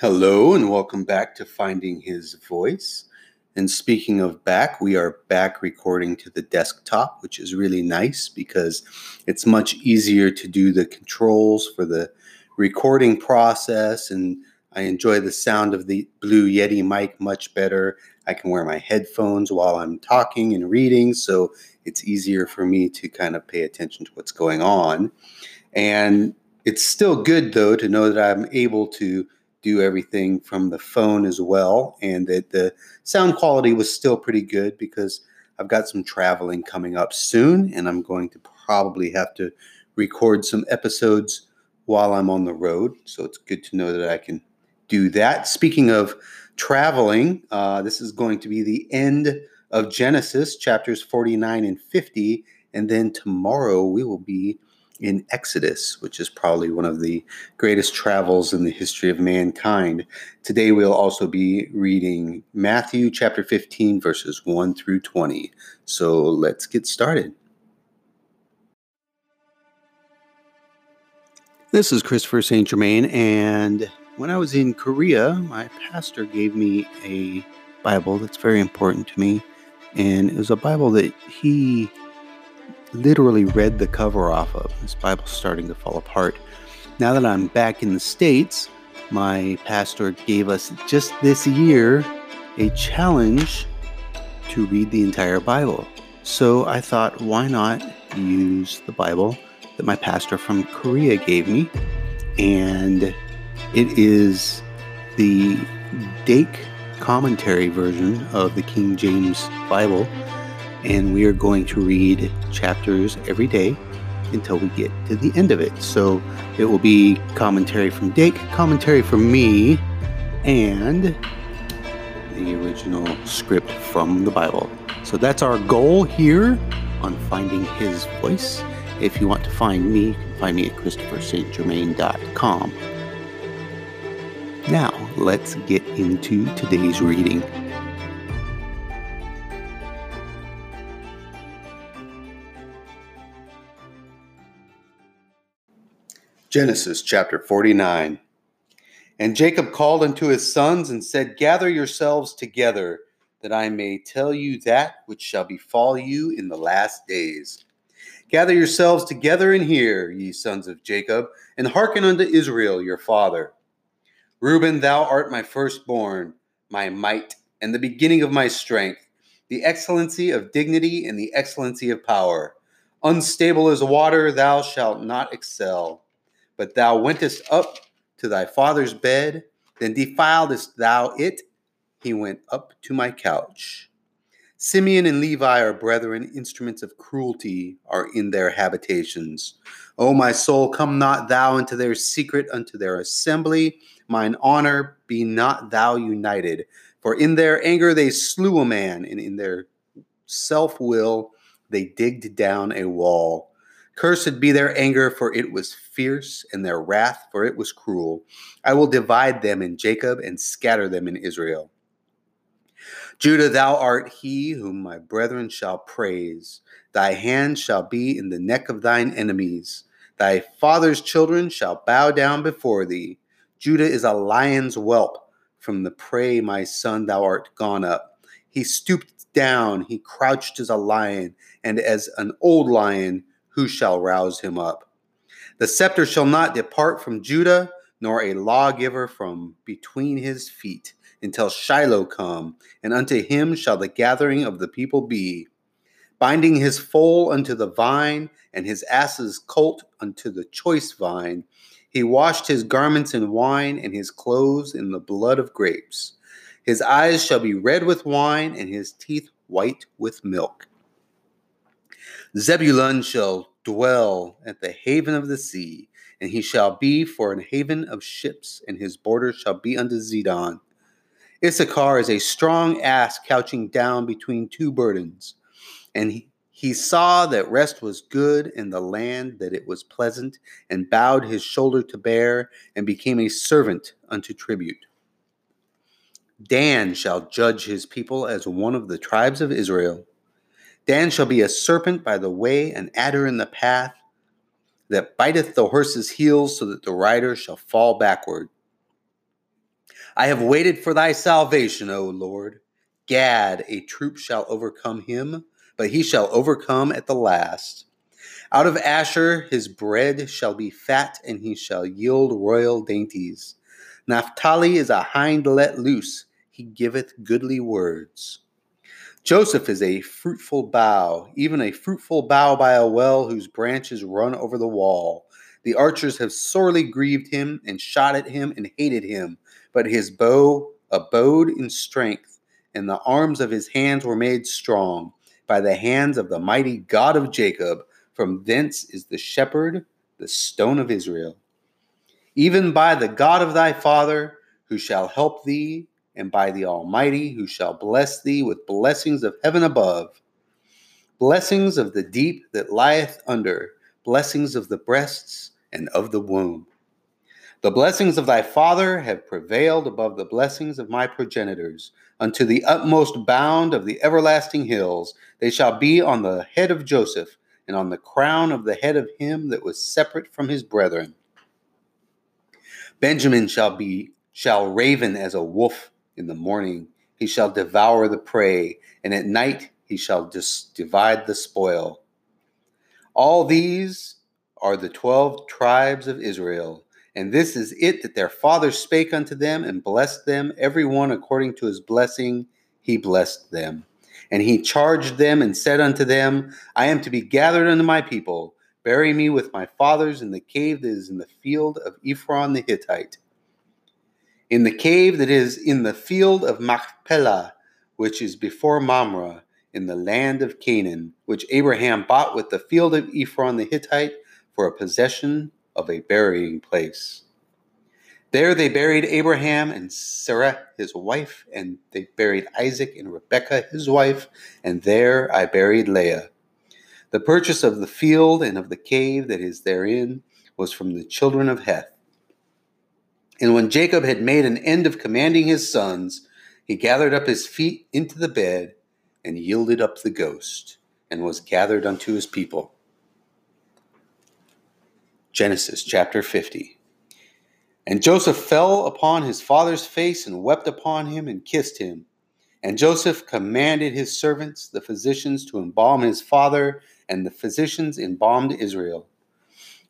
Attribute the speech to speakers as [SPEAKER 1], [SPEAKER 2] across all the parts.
[SPEAKER 1] Hello, and welcome back to Finding His Voice. And speaking of back, we are back recording to the desktop, which is really nice because it's much easier to do the controls for the recording process. And I enjoy the sound of the Blue Yeti mic much better. I can wear my headphones while I'm talking and reading, so it's easier for me to kind of pay attention to what's going on. And it's still good, though, to know that I'm able to do everything from the phone as well, and that the sound quality was still pretty good because I've got some traveling coming up soon, and I'm going to probably have to record some episodes while I'm on the road. So it's good to know that I can do that. Speaking of traveling, uh, this is going to be the end of Genesis, chapters 49 and 50. And then tomorrow we will be in Exodus, which is probably one of the greatest travels in the history of mankind. Today we'll also be reading Matthew chapter 15, verses 1 through 20. So let's get started. This is Christopher St. Germain, and when I was in Korea, my pastor gave me a Bible that's very important to me. And it was a Bible that he literally read the cover off of. This Bible's starting to fall apart. Now that I'm back in the States, my pastor gave us just this year a challenge to read the entire Bible. So I thought, why not use the Bible that my pastor from Korea gave me? And it is the Dake commentary version of the King James Bible and we are going to read chapters every day until we get to the end of it. So it will be commentary from Dake, commentary from me, and the original script from the Bible. So that's our goal here on finding his voice. If you want to find me, find me at christopherstgermain.com. Now, let's get into today's reading. Genesis chapter 49. And Jacob called unto his sons and said, Gather yourselves together, that I may tell you that which shall befall you in the last days. Gather yourselves together and hear, ye sons of Jacob, and hearken unto Israel your father. Reuben, thou art my firstborn, my might, and the beginning of my strength, the excellency of dignity and the excellency of power. Unstable as water, thou shalt not excel. But thou wentest up to thy father's bed, then defiledest thou it. He went up to my couch. Simeon and Levi are brethren, instruments of cruelty are in their habitations. O my soul, come not thou into their secret, unto their assembly. Mine honor, be not thou united. For in their anger they slew a man, and in their self will they digged down a wall. Cursed be their anger, for it was fierce, and their wrath, for it was cruel. I will divide them in Jacob and scatter them in Israel. Judah, thou art he whom my brethren shall praise. Thy hand shall be in the neck of thine enemies. Thy father's children shall bow down before thee. Judah is a lion's whelp. From the prey, my son, thou art gone up. He stooped down, he crouched as a lion, and as an old lion, who shall rouse him up? The scepter shall not depart from Judah, nor a lawgiver from between his feet, until Shiloh come, and unto him shall the gathering of the people be. Binding his foal unto the vine, and his ass's colt unto the choice vine, he washed his garments in wine, and his clothes in the blood of grapes. His eyes shall be red with wine, and his teeth white with milk. Zebulun shall dwell at the haven of the sea, and he shall be for an haven of ships, and his border shall be unto Zidon. Issachar is a strong ass couching down between two burdens, and he, he saw that rest was good in the land, that it was pleasant, and bowed his shoulder to bear, and became a servant unto tribute. Dan shall judge his people as one of the tribes of Israel. Dan shall be a serpent by the way, an adder in the path, that biteth the horse's heels, so that the rider shall fall backward. I have waited for thy salvation, O Lord. Gad, a troop shall overcome him, but he shall overcome at the last. Out of Asher his bread shall be fat, and he shall yield royal dainties. Naphtali is a hind let loose, he giveth goodly words. Joseph is a fruitful bough, even a fruitful bough by a well whose branches run over the wall. The archers have sorely grieved him and shot at him and hated him, but his bow abode in strength, and the arms of his hands were made strong by the hands of the mighty God of Jacob. From thence is the shepherd, the stone of Israel. Even by the God of thy father, who shall help thee, and by the Almighty, who shall bless thee with blessings of heaven above, blessings of the deep that lieth under, blessings of the breasts and of the womb. The blessings of thy father have prevailed above the blessings of my progenitors. Unto the utmost bound of the everlasting hills, they shall be on the head of Joseph and on the crown of the head of him that was separate from his brethren. Benjamin shall be shall raven as a wolf in the morning. He shall devour the prey, and at night he shall dis- divide the spoil. All these are the twelve tribes of Israel, and this is it that their father spake unto them and blessed them, every one according to his blessing, he blessed them. And he charged them and said unto them, I am to be gathered unto my people. Bury me with my fathers in the cave that is in the field of Ephron the Hittite. In the cave that is in the field of Machpelah, which is before Mamre, in the land of Canaan, which Abraham bought with the field of Ephron the Hittite for a possession of a burying place. There they buried Abraham and Sarah his wife, and they buried Isaac and Rebekah his wife, and there I buried Leah. The purchase of the field and of the cave that is therein was from the children of Heth. And when Jacob had made an end of commanding his sons, he gathered up his feet into the bed and yielded up the ghost, and was gathered unto his people. Genesis chapter 50. And Joseph fell upon his father's face and wept upon him and kissed him. And Joseph commanded his servants, the physicians, to embalm his father, and the physicians embalmed Israel.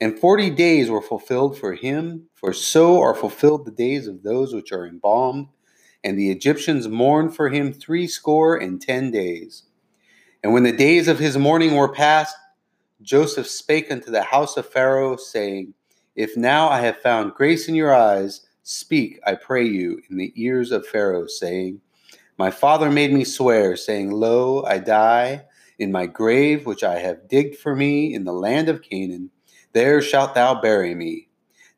[SPEAKER 1] And forty days were fulfilled for him, for so are fulfilled the days of those which are embalmed. And the Egyptians mourned for him threescore and ten days. And when the days of his mourning were past, Joseph spake unto the house of Pharaoh, saying, if now I have found grace in your eyes, speak, I pray you, in the ears of Pharaoh, saying, My father made me swear, saying, Lo, I die in my grave which I have digged for me in the land of Canaan. There shalt thou bury me.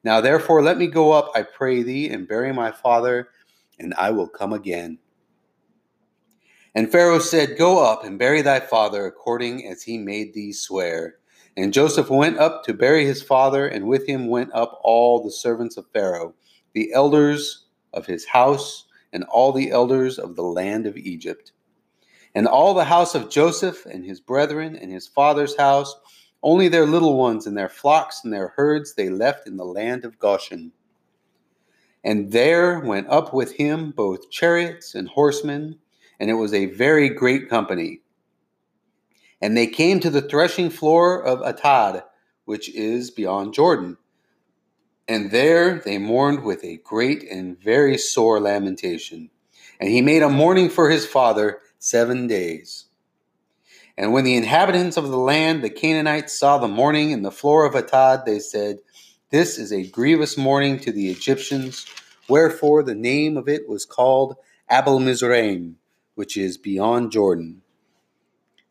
[SPEAKER 1] Now therefore let me go up, I pray thee, and bury my father, and I will come again. And Pharaoh said, Go up and bury thy father according as he made thee swear. And Joseph went up to bury his father, and with him went up all the servants of Pharaoh, the elders of his house, and all the elders of the land of Egypt. And all the house of Joseph and his brethren and his father's house, only their little ones and their flocks and their herds they left in the land of Goshen. And there went up with him both chariots and horsemen, and it was a very great company. And they came to the threshing floor of Atad, which is beyond Jordan. And there they mourned with a great and very sore lamentation. And he made a mourning for his father seven days. And when the inhabitants of the land, the Canaanites, saw the mourning in the floor of Atad, they said, This is a grievous mourning to the Egyptians. Wherefore the name of it was called Abel Mizraim, which is beyond Jordan.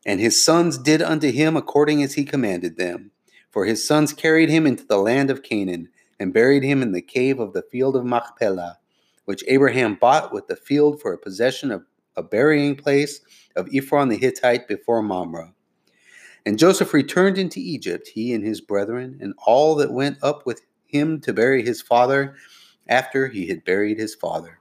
[SPEAKER 1] And his sons did unto him according as he commanded them. For his sons carried him into the land of Canaan, and buried him in the cave of the field of Machpelah, which Abraham bought with the field for a possession of a burying place of Ephron the Hittite before Mamre. And Joseph returned into Egypt, he and his brethren, and all that went up with him to bury his father after he had buried his father.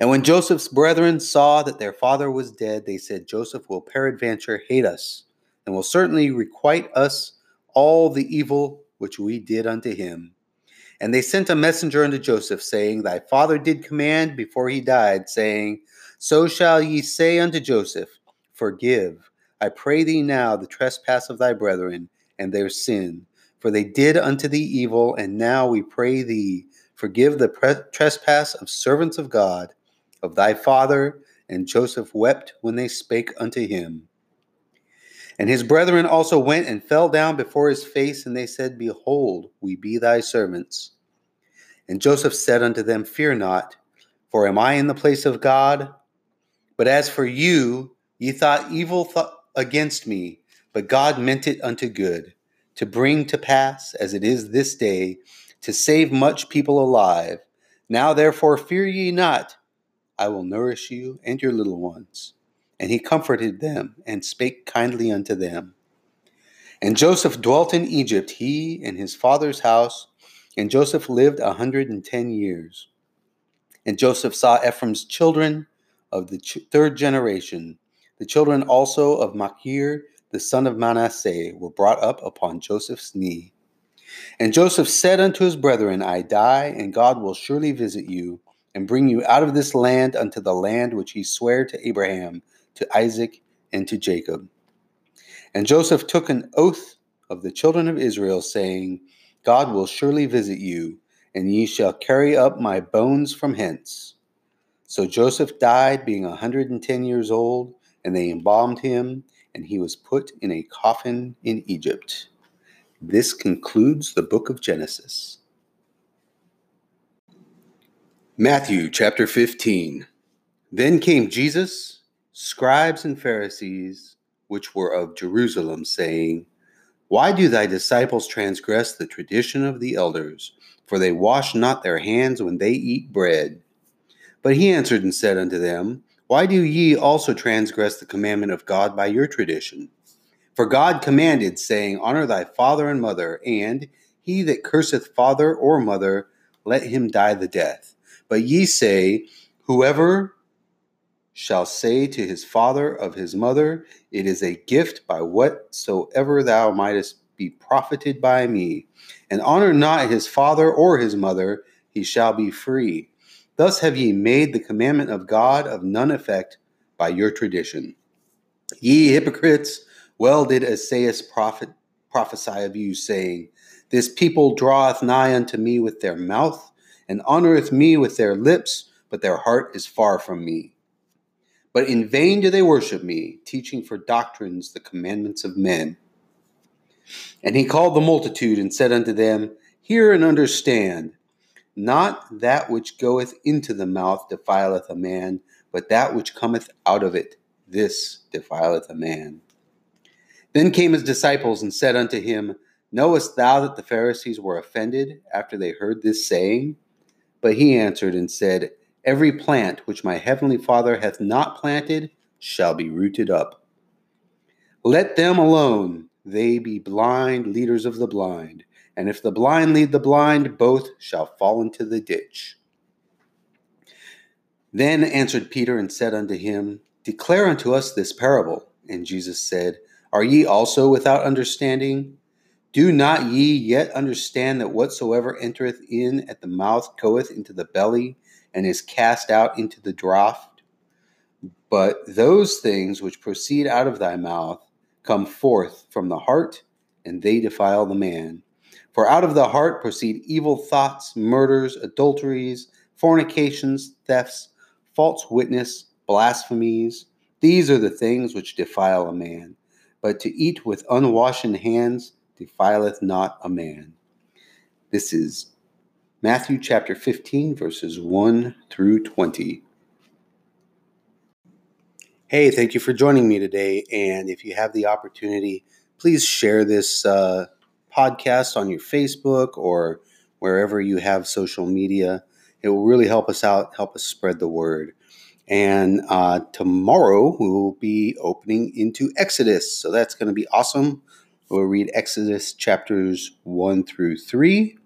[SPEAKER 1] And when Joseph's brethren saw that their father was dead, they said, Joseph will peradventure hate us, and will certainly requite us all the evil which we did unto him. And they sent a messenger unto Joseph, saying, Thy father did command before he died, saying, So shall ye say unto Joseph, Forgive, I pray thee now, the trespass of thy brethren and their sin. For they did unto thee evil, and now we pray thee, forgive the pre- trespass of servants of God, of thy father. And Joseph wept when they spake unto him. And his brethren also went and fell down before his face, and they said, Behold, we be thy servants. And Joseph said unto them, Fear not, for am I in the place of God? But as for you, ye thought evil th- against me, but God meant it unto good, to bring to pass, as it is this day, to save much people alive. Now therefore fear ye not, I will nourish you and your little ones. And he comforted them and spake kindly unto them. And Joseph dwelt in Egypt, he and his father's house. And Joseph lived a hundred and ten years. And Joseph saw Ephraim's children of the ch- third generation. The children also of Machir, the son of Manasseh, were brought up upon Joseph's knee. And Joseph said unto his brethren, I die, and God will surely visit you, and bring you out of this land unto the land which he sware to Abraham to Isaac, and to Jacob. And Joseph took an oath of the children of Israel, saying, God will surely visit you, and ye shall carry up my bones from hence. So Joseph died, being a hundred and ten years old, and they embalmed him, and he was put in a coffin in Egypt. This concludes the book of Genesis. Matthew chapter 15. Then came Jesus scribes and Pharisees, which were of Jerusalem, saying, Why do thy disciples transgress the tradition of the elders? For they wash not their hands when they eat bread. But he answered and said unto them, Why do ye also transgress the commandment of God by your tradition? For God commanded, saying, Honor thy father and mother, and he that curseth father or mother, let him die the death. But ye say, Whoever shall say to his father of his mother, It is a gift by whatsoever thou mightest be profited by me. And honor not his father or his mother, he shall be free. Thus have ye made the commandment of God of none effect by your tradition. Ye hypocrites, well did Esaias prophet prophesy of you, saying, This people draweth nigh unto me with their mouth, and honoreth me with their lips, but their heart is far from me. But in vain do they worship me, teaching for doctrines the commandments of men. And he called the multitude and said unto them, Hear and understand. Not that which goeth into the mouth defileth a man, but that which cometh out of it, this defileth a man. Then came his disciples and said unto him, Knowest thou that the Pharisees were offended after they heard this saying? But he answered and said, Every plant which my heavenly Father hath not planted shall be rooted up. Let them alone, they be blind leaders of the blind. And if the blind lead the blind, both shall fall into the ditch. Then answered Peter and said unto him, Declare unto us this parable. And Jesus said, Are ye also without understanding? Do not ye yet understand that whatsoever entereth in at the mouth goeth into the belly? and is cast out into the draught. But those things which proceed out of thy mouth come forth from the heart, and they defile the man. For out of the heart proceed evil thoughts, murders, adulteries, fornications, thefts, false witness, blasphemies. These are the things which defile a man. But to eat with unwashen hands defileth not a man. This is Matthew chapter 15, verses 1 through 20. Hey, thank you for joining me today. And if you have the opportunity, please share this uh, podcast on your Facebook or wherever you have social media. It will really help us out, help us spread the word. And uh, tomorrow we will be opening into Exodus. So that's going to be awesome. We'll read Exodus chapters 1 through 3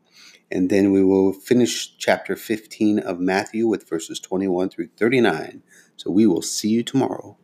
[SPEAKER 1] and then we will finish chapter 15 of Matthew with verses 21 through 39. So we will see you tomorrow.